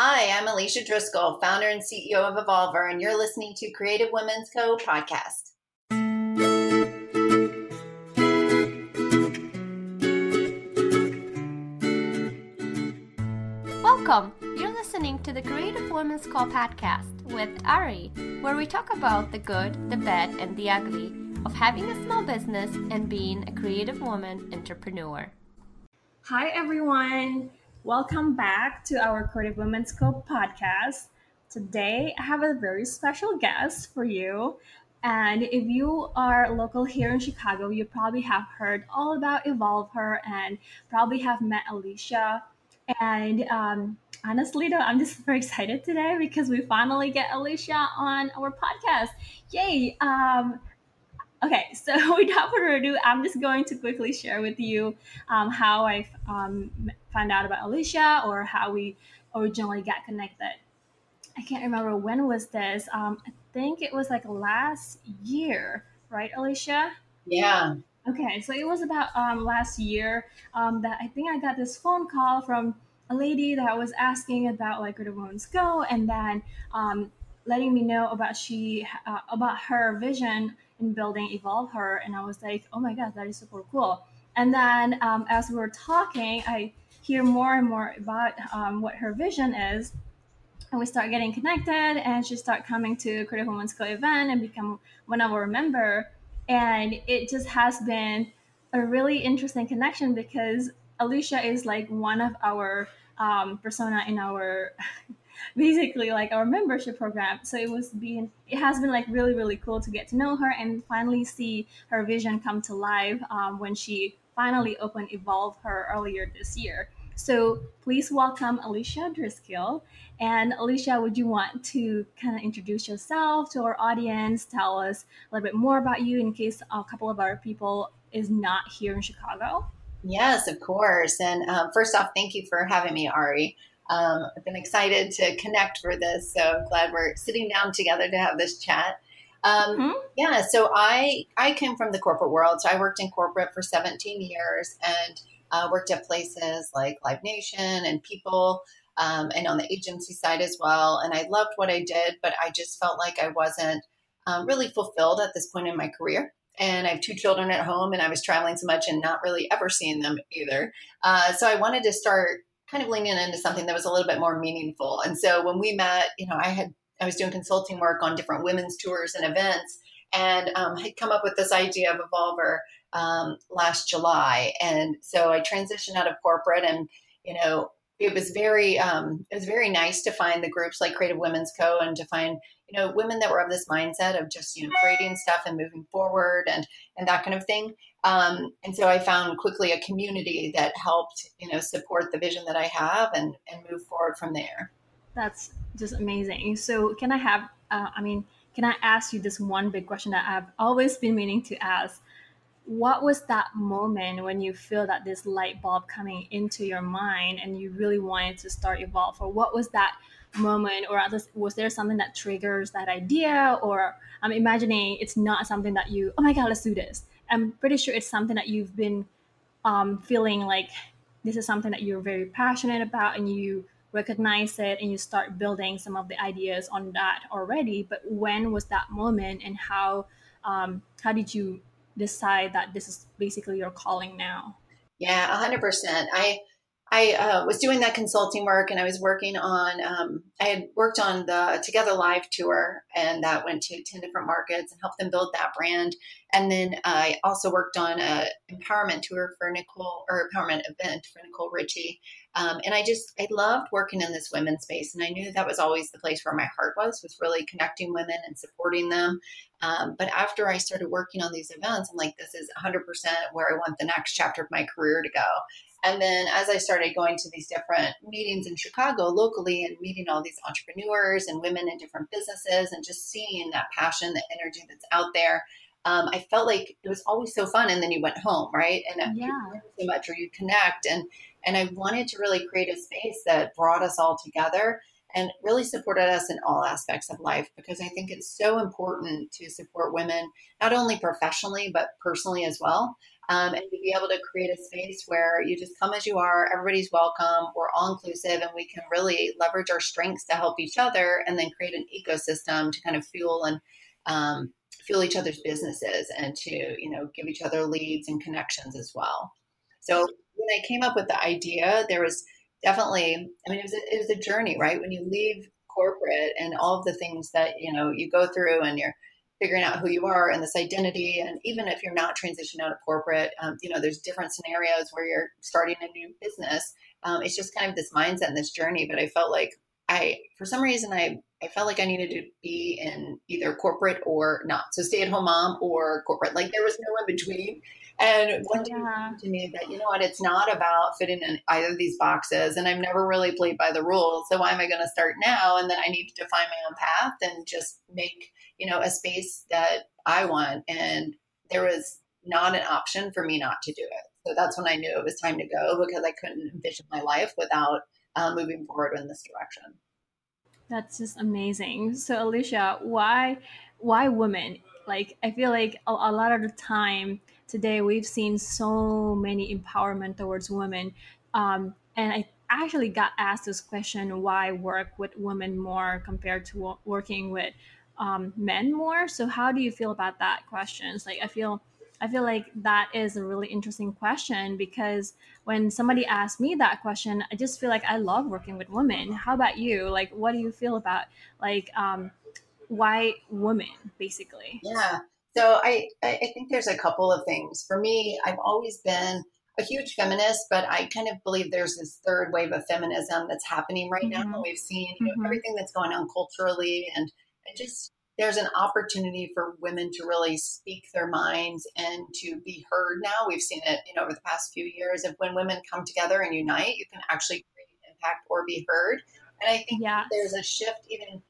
Hi, I'm Alicia Driscoll, founder and CEO of Evolve Her, and you're listening to Creative Women's Co. podcast. Welcome. You're listening to the Creative Women's Co. podcast with Ari, where we talk about the good, the bad, and the ugly of having a small business and being a creative woman entrepreneur. Hi, everyone. Welcome back to our Creative Women's Co podcast. Today, I have a very special guest for you. And if you are local here in Chicago, you probably have heard all about Evolve Her and probably have met Alicia. And um, honestly, though, I'm just very excited today because we finally get Alicia on our podcast. Yay! Um, Okay, so without further ado, I'm just going to quickly share with you um, how I um, found out about Alicia or how we originally got connected. I can't remember when was this. Um, I think it was like last year, right, Alicia? Yeah. Okay, so it was about um, last year um, that I think I got this phone call from a lady that was asking about like where the women's go, and then um, letting me know about she uh, about her vision in building Evolve Her, and I was like, oh my god, that is super cool. And then um, as we were talking, I hear more and more about um, what her vision is, and we start getting connected. And she start coming to Creative Women's Co event and become one of our member. And it just has been a really interesting connection because Alicia is like one of our um, persona in our basically like our membership program. So it was being it has been like really really cool to get to know her and finally see her vision come to life um, when she finally opened Evolve her earlier this year. So please welcome Alicia Driscoll. And Alicia, would you want to kind of introduce yourself to our audience? Tell us a little bit more about you in case a couple of our people is not here in Chicago. Yes, of course. And um, first off, thank you for having me, Ari. Um, I've been excited to connect for this, so I'm glad we're sitting down together to have this chat. Um, mm-hmm. Yeah, so I I came from the corporate world, so I worked in corporate for 17 years and uh, worked at places like Live Nation and People, um, and on the agency side as well. And I loved what I did, but I just felt like I wasn't um, really fulfilled at this point in my career and I have two children at home, and I was traveling so much and not really ever seeing them either. Uh, so I wanted to start kind of leaning into something that was a little bit more meaningful. And so when we met, you know, I had I was doing consulting work on different women's tours and events, and um, had come up with this idea of Evolve Her um, last July. And so I transitioned out of corporate, and you know, it was very um, it was very nice to find the groups like Creative Women's Co. and to find you know women that were of this mindset of just you know creating stuff and moving forward and and that kind of thing. Um, and so i found quickly a community that helped you know support the vision that i have and and move forward from there. That's just amazing. So can i have uh, i mean can i ask you this one big question that i've always been meaning to ask? What was that moment when you feel that this light bulb coming into your mind and you really wanted to start evolve? Or what was that moment or was there something that triggers that idea? Or i'm imagining it's not something that you oh my god let's do this. I'm pretty sure it's something that you've been um, feeling like this is something that you're very passionate about and you recognize it and you start building some of the ideas on that already. But when was that moment and how um, how did you decide that this is basically your calling now? Yeah 100% i I uh, was doing that consulting work and I was working on, um, I had worked on the Together Live tour and that went to 10 different markets and helped them build that brand. And then I also worked on a empowerment tour for Nicole or empowerment event for Nicole Richie. Um, and I just, I loved working in this women's space. And I knew that was always the place where my heart was, was really connecting women and supporting them. Um, but after I started working on these events, I'm like, this is 100% where I want the next chapter of my career to go. And then as I started going to these different meetings in Chicago locally and meeting all these entrepreneurs and women in different businesses and just seeing that passion, the energy that's out there, um, I felt like it was always so fun. And then you went home, right? And yeah. so much or you connect. And and I wanted to really create a space that brought us all together and really supported us in all aspects of life because I think it's so important to support women, not only professionally, but personally as well. Um, and to be able to create a space where you just come as you are, everybody's welcome, we're all inclusive, and we can really leverage our strengths to help each other, and then create an ecosystem to kind of fuel and um, fuel each other's businesses, and to you know give each other leads and connections as well. So when I came up with the idea, there was definitely, I mean, it was a, it was a journey, right? When you leave corporate and all of the things that you know you go through, and you're figuring out who you are and this identity. And even if you're not transitioning out of corporate, um, you know, there's different scenarios where you're starting a new business. Um, it's just kind of this mindset and this journey. But I felt like I, for some reason, I, I felt like I needed to be in either corporate or not. So stay at home mom or corporate. Like there was no in between. And one day yeah. to me that, you know what, it's not about fitting in either of these boxes. And I've never really played by the rules. So why am I going to start now? And then I need to define my own path and just make you know, a space that I want. And there was not an option for me not to do it. So that's when I knew it was time to go because I couldn't envision my life without uh, moving forward in this direction. That's just amazing. So Alicia, why why women? Like I feel like a, a lot of the time today we've seen so many empowerment towards women, um, and I actually got asked this question: Why work with women more compared to working with um, men more. So how do you feel about that questions? Like I feel I feel like that is a really interesting question because when somebody asks me that question, I just feel like I love working with women. How about you? Like what do you feel about like um, why women basically? Yeah. So I, I think there's a couple of things. For me, I've always been a huge feminist, but I kind of believe there's this third wave of feminism that's happening right mm-hmm. now. We've seen you know, mm-hmm. everything that's going on culturally and it just there's an opportunity for women to really speak their minds and to be heard now. We've seen it, you know, over the past few years of when women come together and unite, you can actually create impact or be heard. And I think yes. there's a shift even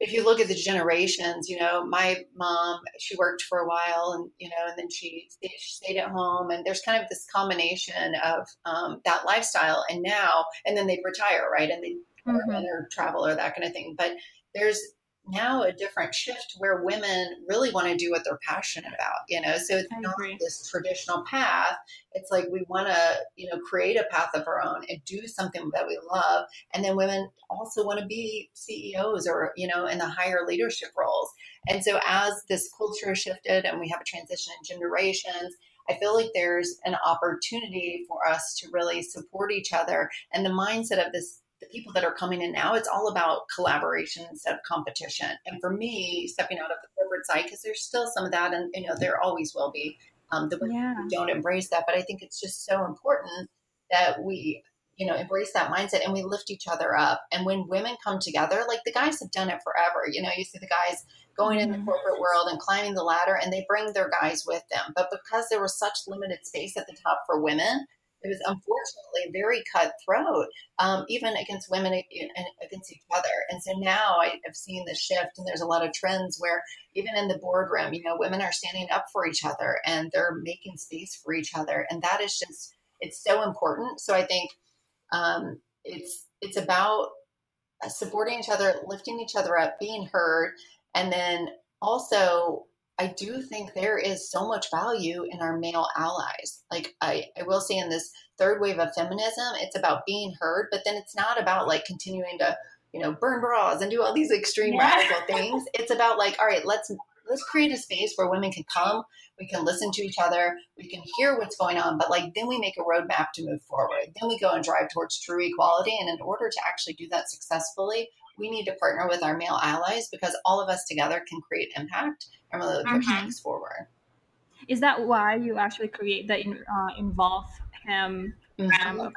if you look at the generations, you know, my mom, she worked for a while and, you know, and then she stayed, she stayed at home and there's kind of this combination of um, that lifestyle and now, and then they'd retire, right. And they mm-hmm. or travel or that kind of thing. But there's now a different shift where women really want to do what they're passionate about, you know. So it's I not agree. this traditional path. It's like we want to, you know, create a path of our own and do something that we love. And then women also want to be CEOs or, you know, in the higher leadership roles. And so as this culture shifted and we have a transition in generations, I feel like there's an opportunity for us to really support each other. And the mindset of this the people that are coming in now, it's all about collaboration instead of competition. And for me, stepping out of the corporate side, because there's still some of that, and you know, there always will be um, the women yeah. who don't embrace that. But I think it's just so important that we, you know, embrace that mindset and we lift each other up. And when women come together, like the guys have done it forever. You know, you see the guys going in the mm-hmm. corporate world and climbing the ladder, and they bring their guys with them. But because there was such limited space at the top for women, it was unfortunately very cutthroat, um, even against women and against each other. And so now I have seen the shift, and there's a lot of trends where even in the boardroom, you know, women are standing up for each other and they're making space for each other, and that is just it's so important. So I think um, it's it's about supporting each other, lifting each other up, being heard, and then also I do think there is so much value in our male allies. Like I, I will say in this third wave of feminism, it's about being heard, but then it's not about like continuing to, you know, burn bras and do all these extreme yeah. radical things. It's about like, all right, let's let's create a space where women can come, we can listen to each other, we can hear what's going on, but like then we make a roadmap to move forward. Then we go and drive towards true equality. And in order to actually do that successfully, we need to partner with our male allies because all of us together can create impact and really push mm-hmm. things forward. Is that why you actually create the uh, Evolve Him? Mm-hmm.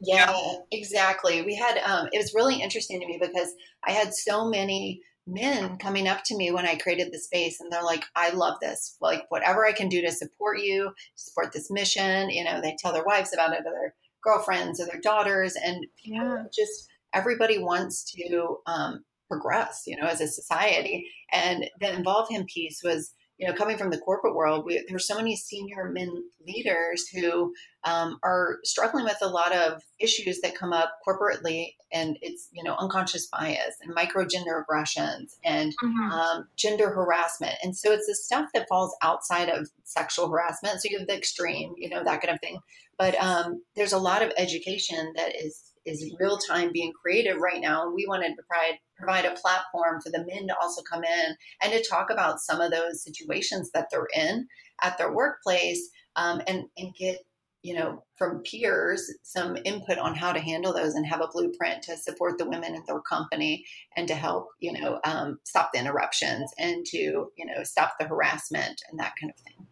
yeah, exactly. We had um, it was really interesting to me because I had so many men coming up to me when I created the space and they're like, I love this. Like whatever I can do to support you, support this mission, you know, they tell their wives about it or their girlfriends or their daughters and yeah. just everybody wants to um, progress, you know, as a society. And the Evolve Him piece was you know, coming from the corporate world, we, there's so many senior men leaders who um, are struggling with a lot of issues that come up corporately, and it's you know unconscious bias and micro gender aggressions and mm-hmm. um, gender harassment, and so it's the stuff that falls outside of sexual harassment. So you have the extreme, you know, that kind of thing. But um, there's a lot of education that is is real time being creative right now. And we wanted to provide, provide a platform for the men to also come in and to talk about some of those situations that they're in at their workplace um, and, and get, you know, from peers some input on how to handle those and have a blueprint to support the women in their company and to help, you know, um, stop the interruptions and to, you know, stop the harassment and that kind of thing.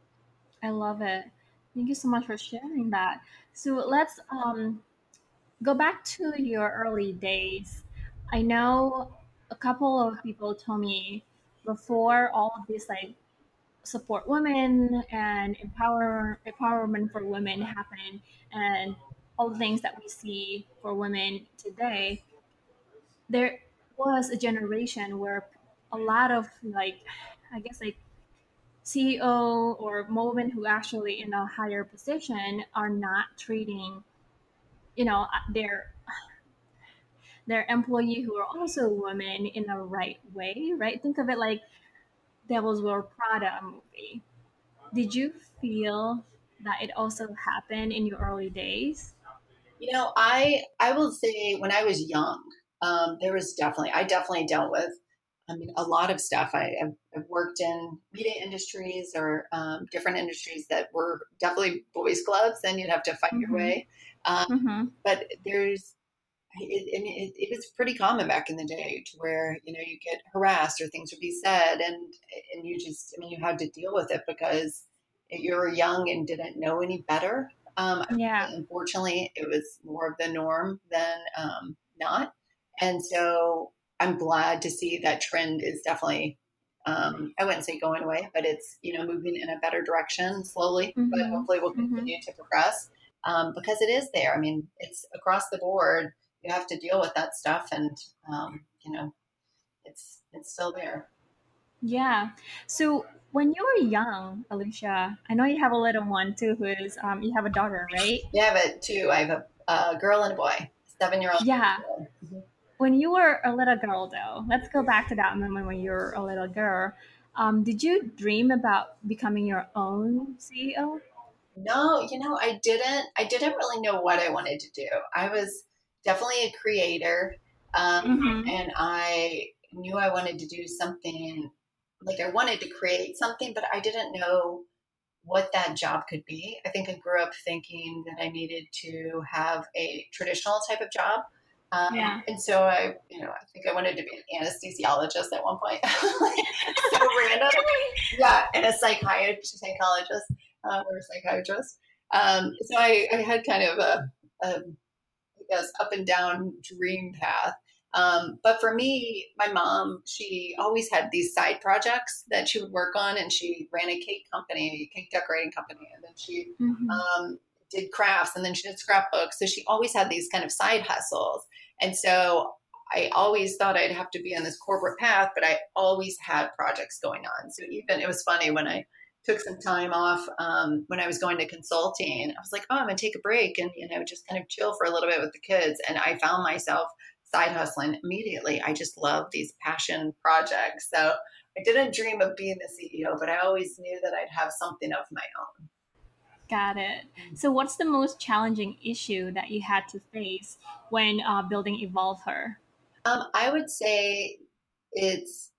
I love it. Thank you so much for sharing that. So let's um, go back to your early days. I know a couple of people told me before all of these like support women and empower empowerment for women happen and all the things that we see for women today there was a generation where a lot of like i guess like ceo or women who actually in a higher position are not treating you know their their employee who are also women in the right way, right? Think of it like Devil Wears Prada movie. Did you feel that it also happened in your early days? You know, I I will say when I was young, um, there was definitely I definitely dealt with. I mean, a lot of stuff. I, have worked in media industries or um, different industries that were definitely boys' clubs, and you'd have to fight mm-hmm. your way. Um, mm-hmm. But there's, it, I mean, it, it, was pretty common back in the day to where you know you get harassed or things would be said, and and you just, I mean, you had to deal with it because you were young and didn't know any better. Um, yeah. Unfortunately, it was more of the norm than um, not, and so I'm glad to see that trend is definitely um, I wouldn't say going away, but it's you know moving in a better direction slowly, mm-hmm. but hopefully will mm-hmm. continue mm-hmm. to progress um, because it is there. I mean, it's across the board. You have to deal with that stuff, and um, you know, it's it's still there. Yeah. So when you were young, Alicia, I know you have a little one too. Who is um, you have a daughter, right? Yeah, but two. I have a, a girl and a boy. Seven year old. Yeah. Mm-hmm. When you were a little girl, though, let's go back to that moment when you were a little girl. Um, did you dream about becoming your own CEO? No, you know, I didn't. I didn't really know what I wanted to do. I was definitely a creator, um, mm-hmm. and I knew I wanted to do something. Like I wanted to create something, but I didn't know what that job could be. I think I grew up thinking that I needed to have a traditional type of job. Um, yeah. And so I, you know, I think I wanted to be an anesthesiologist at one point. so random. Yeah, and a psychiatrist, psychologist uh, or a psychiatrist. Um, so I, I, had kind of a, a, I guess, up and down dream path. Um, but for me, my mom, she always had these side projects that she would work on, and she ran a cake company, a cake decorating company, and then she mm-hmm. um, did crafts, and then she did scrapbooks. So she always had these kind of side hustles, and so I always thought I'd have to be on this corporate path, but I always had projects going on. So even it was funny when I took some time off um, when I was going to consulting. I was like, oh, I'm gonna take a break and you know just kind of chill for a little bit with the kids. And I found myself side hustling immediately. I just love these passion projects. So I didn't dream of being the CEO, but I always knew that I'd have something of my own. Got it. So, what's the most challenging issue that you had to face when uh, building Evolve Her? Um, I would say it's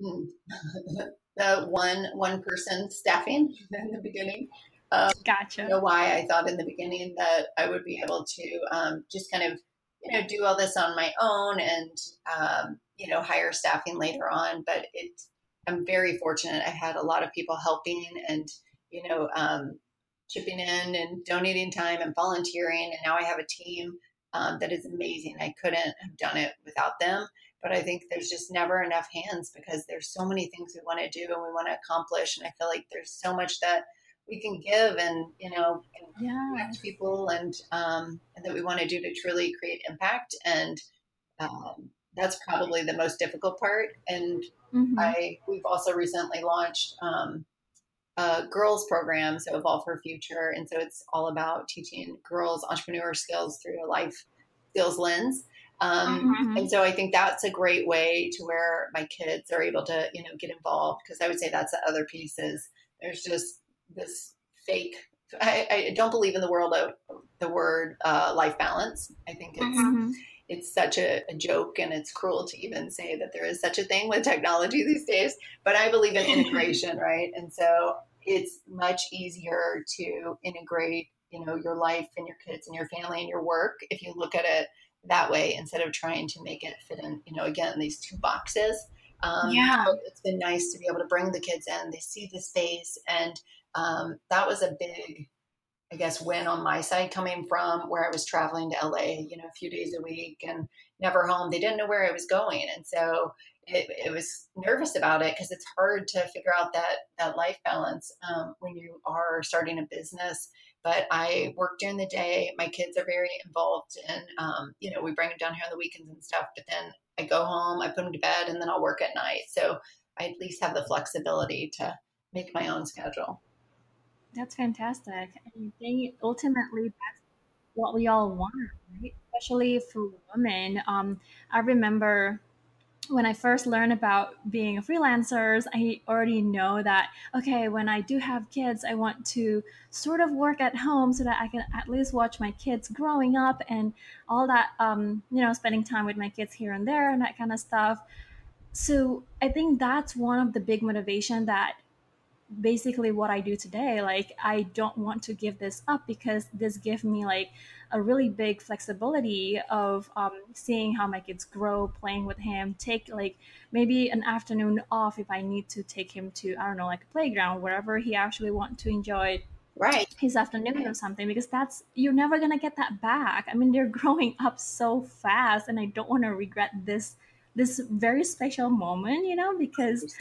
hmm, the one one person staffing in the beginning. Um, gotcha. You know why I thought in the beginning that I would be able to um, just kind of you know do all this on my own and um, you know hire staffing later on. But it, I'm very fortunate. I had a lot of people helping and you know um, chipping in and donating time and volunteering, and now I have a team um, that is amazing. I couldn't have done it without them but I think there's just never enough hands because there's so many things we want to do and we want to accomplish. And I feel like there's so much that we can give and, you know, yeah. people and, um, and that we want to do to truly create impact. And um, that's probably the most difficult part. And mm-hmm. I we've also recently launched um, girls program, so Evolve for Future, and so it's all about teaching girls entrepreneur skills through a life skills lens. Um, mm-hmm. And so I think that's a great way to where my kids are able to, you know, get involved because I would say that's the other piece is there's just this fake. I, I don't believe in the world of the word uh, life balance. I think it's mm-hmm it's such a, a, joke and it's cruel to even say that there is such a thing with technology these days but i believe in integration right and so it's much easier to integrate you know your life and your kids and your family and your work if you look at it that way instead of trying to make it fit in you know again these two boxes um, yeah it's been nice to be able to bring the kids in they see the space and um, that was a big I guess, win on my side coming from where I was traveling to LA, you know, a few days a week and never home. They didn't know where I was going. And so it, it was nervous about it because it's hard to figure out that, that life balance um, when you are starting a business. But I work during the day. My kids are very involved and, um, you know, we bring them down here on the weekends and stuff. But then I go home, I put them to bed, and then I'll work at night. So I at least have the flexibility to make my own schedule. That's fantastic. And think ultimately that's what we all want, right? Especially for women. Um, I remember when I first learned about being a freelancer, I already know that, okay, when I do have kids, I want to sort of work at home so that I can at least watch my kids growing up and all that, um, you know, spending time with my kids here and there and that kind of stuff. So I think that's one of the big motivation that basically what I do today. Like I don't want to give this up because this gives me like a really big flexibility of um, seeing how my kids grow, playing with him, take like maybe an afternoon off if I need to take him to I don't know like a playground wherever he actually want to enjoy right his afternoon or something because that's you're never gonna get that back. I mean they're growing up so fast and I don't want to regret this this very special moment, you know, because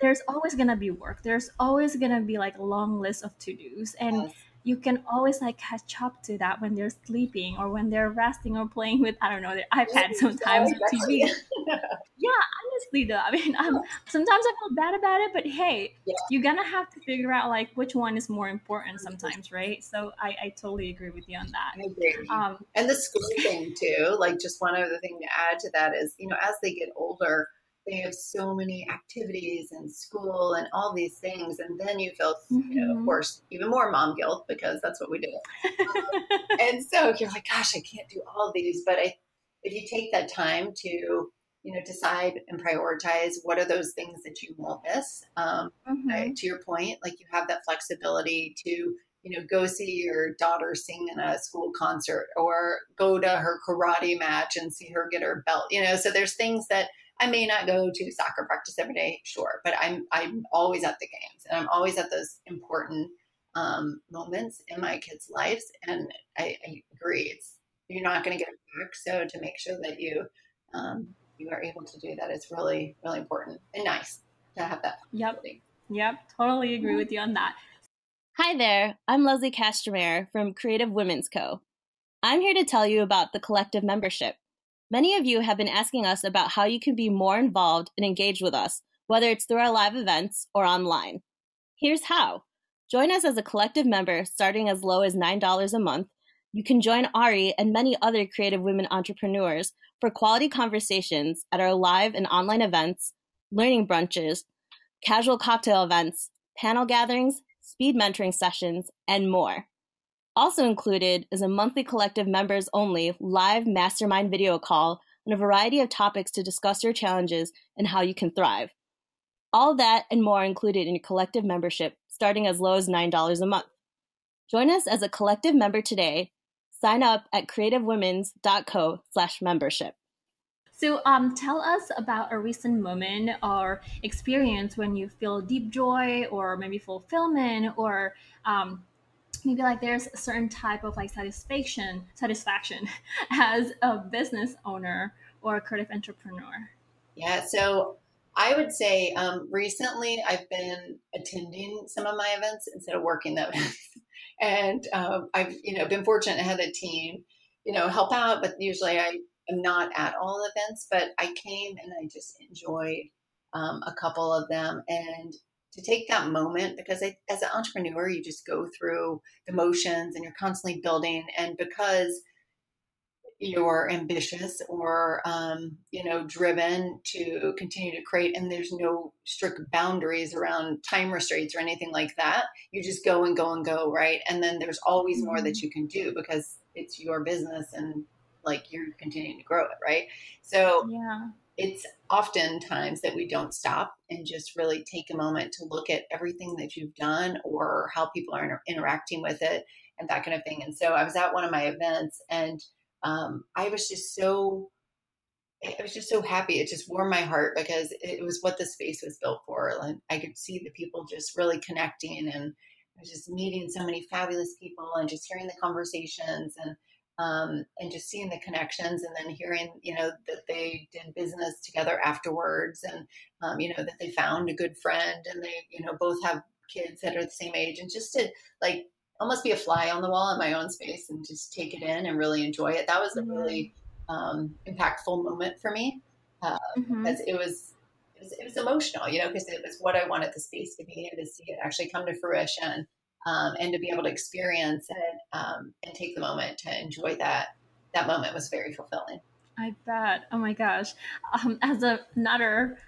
there's always gonna be work. There's always gonna be like a long list of to dos, and yes. you can always like catch up to that when they're sleeping or when they're resting or playing with I don't know their iPad sometimes or TV. yeah, honestly though, I mean, um, sometimes I feel bad about it, but hey, yeah. you're gonna have to figure out like which one is more important sometimes, right? So I, I totally agree with you on that. I agree. Um, and the school thing too, like just one other thing to add to that is, you know, as they get older they have so many activities and school and all these things and then you feel mm-hmm. you know of mm-hmm. course even more mom guilt because that's what we do and so you're like gosh i can't do all these but I, if you take that time to you know decide and prioritize what are those things that you won't miss um, mm-hmm. right, to your point like you have that flexibility to you know go see your daughter sing in a school concert or go to her karate match and see her get her belt you know so there's things that I may not go to soccer practice every day, sure, but I'm I'm always at the games and I'm always at those important um, moments in my kids' lives. And I, I agree, it's you're not going to get it back. So to make sure that you um, you are able to do that is really really important and nice to have that. Yep. Yep. Totally agree with you on that. Hi there. I'm Leslie Castromere from Creative Women's Co. I'm here to tell you about the collective membership. Many of you have been asking us about how you can be more involved and engaged with us, whether it's through our live events or online. Here's how. Join us as a collective member starting as low as $9 a month. You can join Ari and many other creative women entrepreneurs for quality conversations at our live and online events, learning brunches, casual cocktail events, panel gatherings, speed mentoring sessions, and more. Also included is a monthly collective members only live mastermind video call on a variety of topics to discuss your challenges and how you can thrive. All that and more included in your collective membership starting as low as $9 a month. Join us as a collective member today. Sign up at creativewomen's.co slash membership. So, um, tell us about a recent moment or experience when you feel deep joy or maybe fulfillment or um, maybe like there's a certain type of like satisfaction satisfaction as a business owner or a creative entrepreneur yeah so i would say um, recently i've been attending some of my events instead of working them and um, i've you know been fortunate to have a team you know help out but usually i am not at all events, but I came and I just enjoyed um, a couple of them. And to take that moment, because I, as an entrepreneur, you just go through the motions and you're constantly building. And because you're ambitious or um, you know driven to continue to create and there's no strict boundaries around time restraints or anything like that you just go and go and go right and then there's always more that mm-hmm. you can do because it's your business and like you're continuing to grow it right so yeah it's often times that we don't stop and just really take a moment to look at everything that you've done or how people are inter- interacting with it and that kind of thing and so i was at one of my events and um, I was just so I was just so happy. It just warmed my heart because it was what the space was built for. And I could see the people just really connecting and I was just meeting so many fabulous people and just hearing the conversations and um, and just seeing the connections and then hearing, you know, that they did business together afterwards and, um, you know, that they found a good friend and they, you know, both have kids that are the same age and just to like almost be a fly on the wall in my own space and just take it in and really enjoy it. That was a really um, impactful moment for me uh, mm-hmm. because it was, it was, it was emotional, you know, because it was what I wanted the space to be and to see it actually come to fruition um, and to be able to experience it um, and take the moment to enjoy that. That moment was very fulfilling. I bet. Oh my gosh. Um, as a, another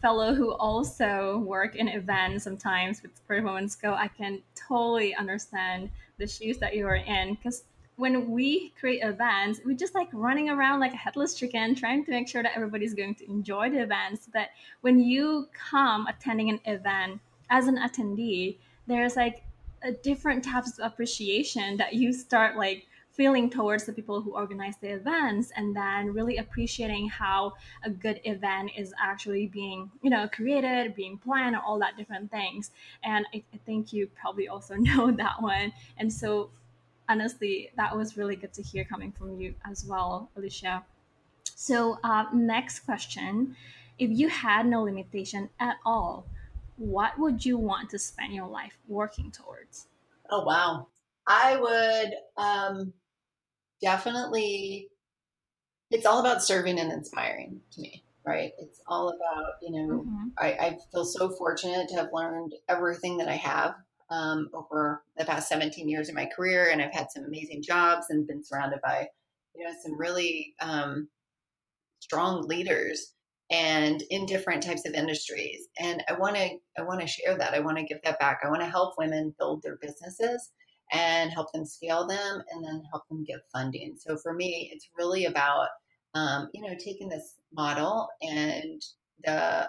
fellow who also work in events sometimes with Creative Women's Co, I can totally understand the shoes that you are in because when we create events, we just like running around like a headless chicken, trying to make sure that everybody's going to enjoy the events. But when you come attending an event as an attendee, there's like different types of appreciation that you start like feeling towards the people who organize the events and then really appreciating how a good event is actually being you know created being planned all that different things. And I, I think you probably also know that one. And so honestly that was really good to hear coming from you as well alicia. So uh, next question. If you had no limitation at all what would you want to spend your life working towards? Oh wow. I would um, definitely it's all about serving and inspiring to me right? It's all about you know mm-hmm. I, I, feel so fortunate to have learned everything that i have um, over the past 17 years of my career and i've had some amazing jobs and been surrounded by you know some really um, strong leaders and in different types of industries and i want to i want to share that i want to give that back i want to help women build their businesses and help them scale them and then help them get funding. So for me, it's really about, um, you know, taking this model and the,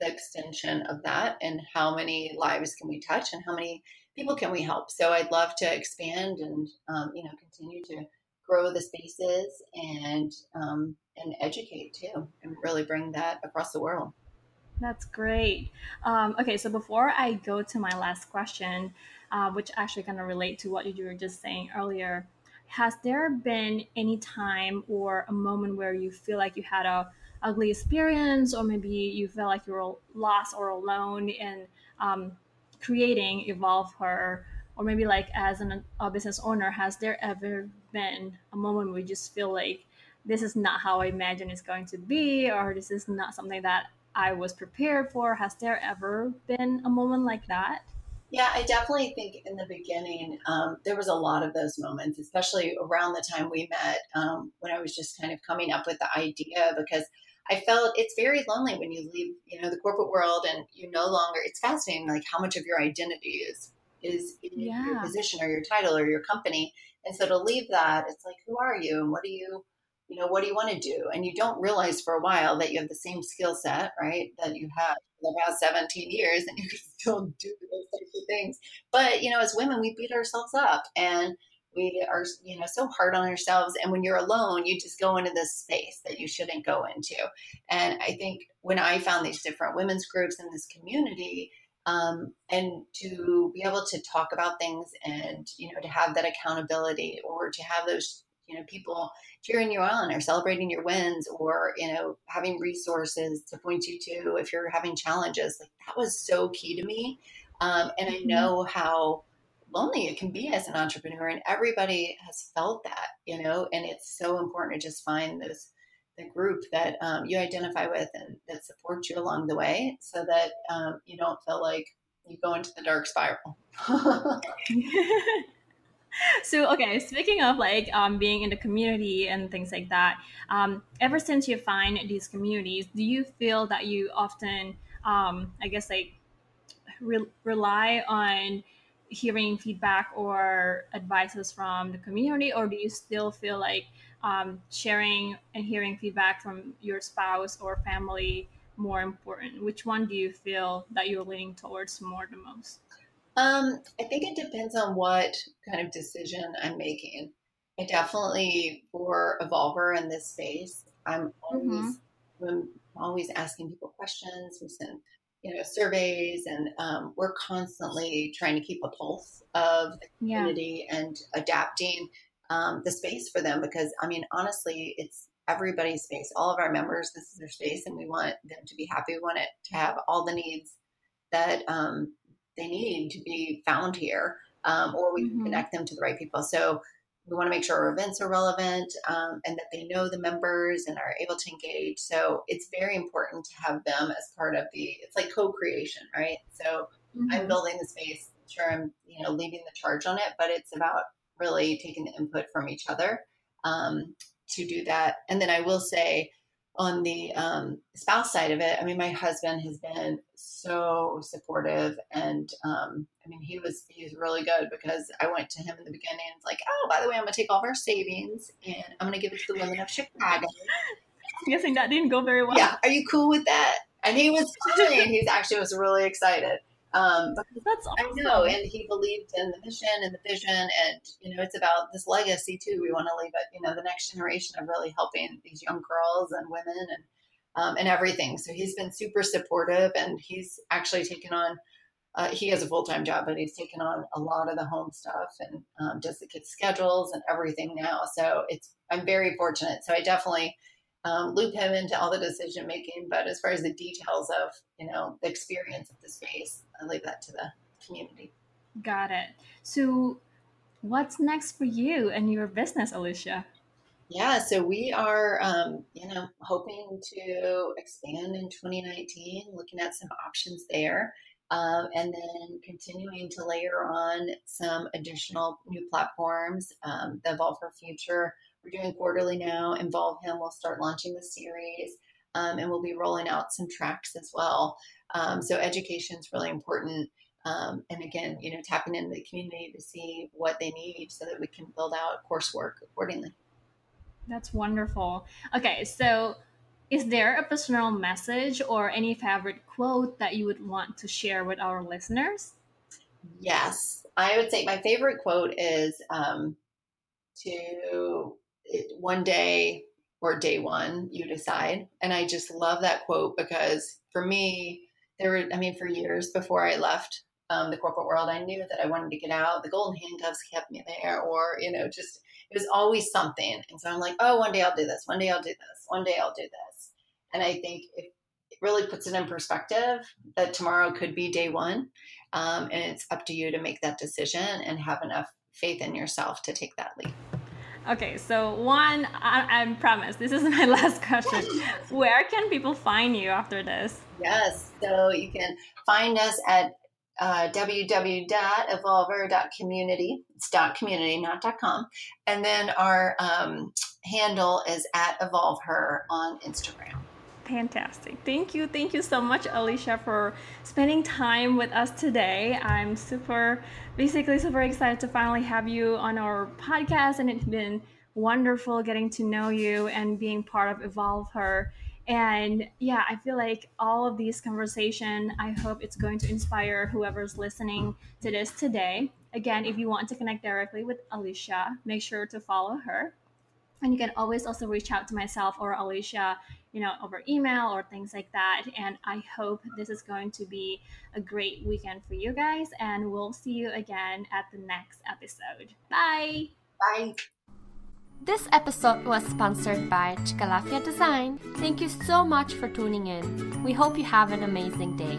the extension of that and how many lives can we touch and how many people can we help. So I'd love to expand and, um, you know, continue to grow the spaces and, um, and educate too, and really bring that across the world. That's great. Um, okay, so before I go to my last question, uh, which actually kind of relate to what you were just saying earlier. Has there been any time or a moment where you feel like you had a ugly experience, or maybe you felt like you were lost or alone in um, creating Evolve Her, or maybe like as an, a business owner, has there ever been a moment where you just feel like this is not how I imagine it's going to be, or this is not something that I was prepared for? Has there ever been a moment like that? Yeah, I definitely think in the beginning um, there was a lot of those moments, especially around the time we met um, when I was just kind of coming up with the idea because I felt it's very lonely when you leave, you know, the corporate world and you no longer. It's fascinating, like how much of your identity is is in yeah. your position or your title or your company, and so to leave that, it's like, who are you and what do you you know, what do you want to do? And you don't realize for a while that you have the same skill set, right, that you have for the past 17 years and you can still do those types of things. But, you know, as women, we beat ourselves up and we are, you know, so hard on ourselves. And when you're alone, you just go into this space that you shouldn't go into. And I think when I found these different women's groups in this community, um, and to be able to talk about things and you know to have that accountability or to have those you know people cheering you on or celebrating your wins or you know having resources to point you to if you're having challenges like that was so key to me um, and i mm-hmm. know how lonely it can be as an entrepreneur and everybody has felt that you know and it's so important to just find those the group that um, you identify with and that supports you along the way so that um, you don't feel like you go into the dark spiral so okay speaking of like um, being in the community and things like that um, ever since you find these communities do you feel that you often um, i guess like re- rely on hearing feedback or advices from the community, or do you still feel like um, sharing and hearing feedback from your spouse or family more important? Which one do you feel that you're leaning towards more the most? Um, I think it depends on what kind of decision I'm making. I definitely for Evolve Her in this space, I'm always mm-hmm. I'm always asking people questions. We send you know surveys and um, we're constantly trying to keep a pulse of the community yeah. and adapting um, the space for them because i mean honestly it's everybody's space all of our members this is their space and we want them to be happy we want it to have all the needs that um, they need to be found here um, or we mm-hmm. can connect them to the right people so we want to make sure our events are relevant um, and that they know the members and are able to engage. So it's very important to have them as part of the. It's like co-creation, right? So mm-hmm. I'm building the space. Sure, I'm you know leading the charge on it, but it's about really taking the input from each other um, to do that. And then I will say on the um, spouse side of it, I mean, my husband has been so supportive, and um, I mean, he was he's really good because I went to him in the beginning and it's like, oh, by the way, I'm gonna take all of our savings and I'm gonna give it to the women of Chicago. I'm guessing that didn't go very well. Yeah, are you cool with that? And he was fine. He's actually was really excited. Um, That's awesome. I know, and he believed in the mission and the vision, and you know, it's about this legacy too. We want to leave it, you know, the next generation of really helping these young girls and women and um, and everything. So he's been super supportive, and he's actually taken on. Uh, he has a full time job, but he's taken on a lot of the home stuff and um, does the kids' schedules and everything now. So it's I'm very fortunate. So I definitely um, loop him into all the decision making. But as far as the details of you know the experience of the space, I leave that to the community. Got it. So, what's next for you and your business, Alicia? Yeah, so we are, um, you know, hoping to expand in 2019, looking at some options there, um, and then continuing to layer on some additional new platforms. Um, the Evolve for Future we're doing quarterly now. Evolve Him. We'll start launching the series, um, and we'll be rolling out some tracks as well. Um, so education is really important. Um, and again, you know, tapping into the community to see what they need so that we can build out coursework accordingly. That's wonderful. Okay, so is there a personal message or any favorite quote that you would want to share with our listeners? Yes, I would say my favorite quote is um, to one day or day one, you decide. And I just love that quote because for me, there were, I mean, for years before I left um, the corporate world, I knew that I wanted to get out. The golden handcuffs kept me there, or, you know, just it was always something. And so I'm like, oh, one day I'll do this. One day I'll do this. One day I'll do this. And I think it, it really puts it in perspective that tomorrow could be day one. Um, and it's up to you to make that decision and have enough faith in yourself to take that leap. Okay, so one, I, I promise this is my last question. Where can people find you after this? Yes, so you can find us at uh, www.evolver.community. It's dot .community, not dot .com. And then our um, handle is at evolve her on Instagram. Fantastic. Thank you. Thank you so much, Alicia, for spending time with us today. I'm super, basically, super excited to finally have you on our podcast. And it's been wonderful getting to know you and being part of Evolve Her. And yeah, I feel like all of these conversation, I hope it's going to inspire whoever's listening to this today. Again, if you want to connect directly with Alicia, make sure to follow her. And you can always also reach out to myself or Alicia you know, over email or things like that. And I hope this is going to be a great weekend for you guys. And we'll see you again at the next episode. Bye. Bye. This episode was sponsored by Chicalafia Design. Thank you so much for tuning in. We hope you have an amazing day.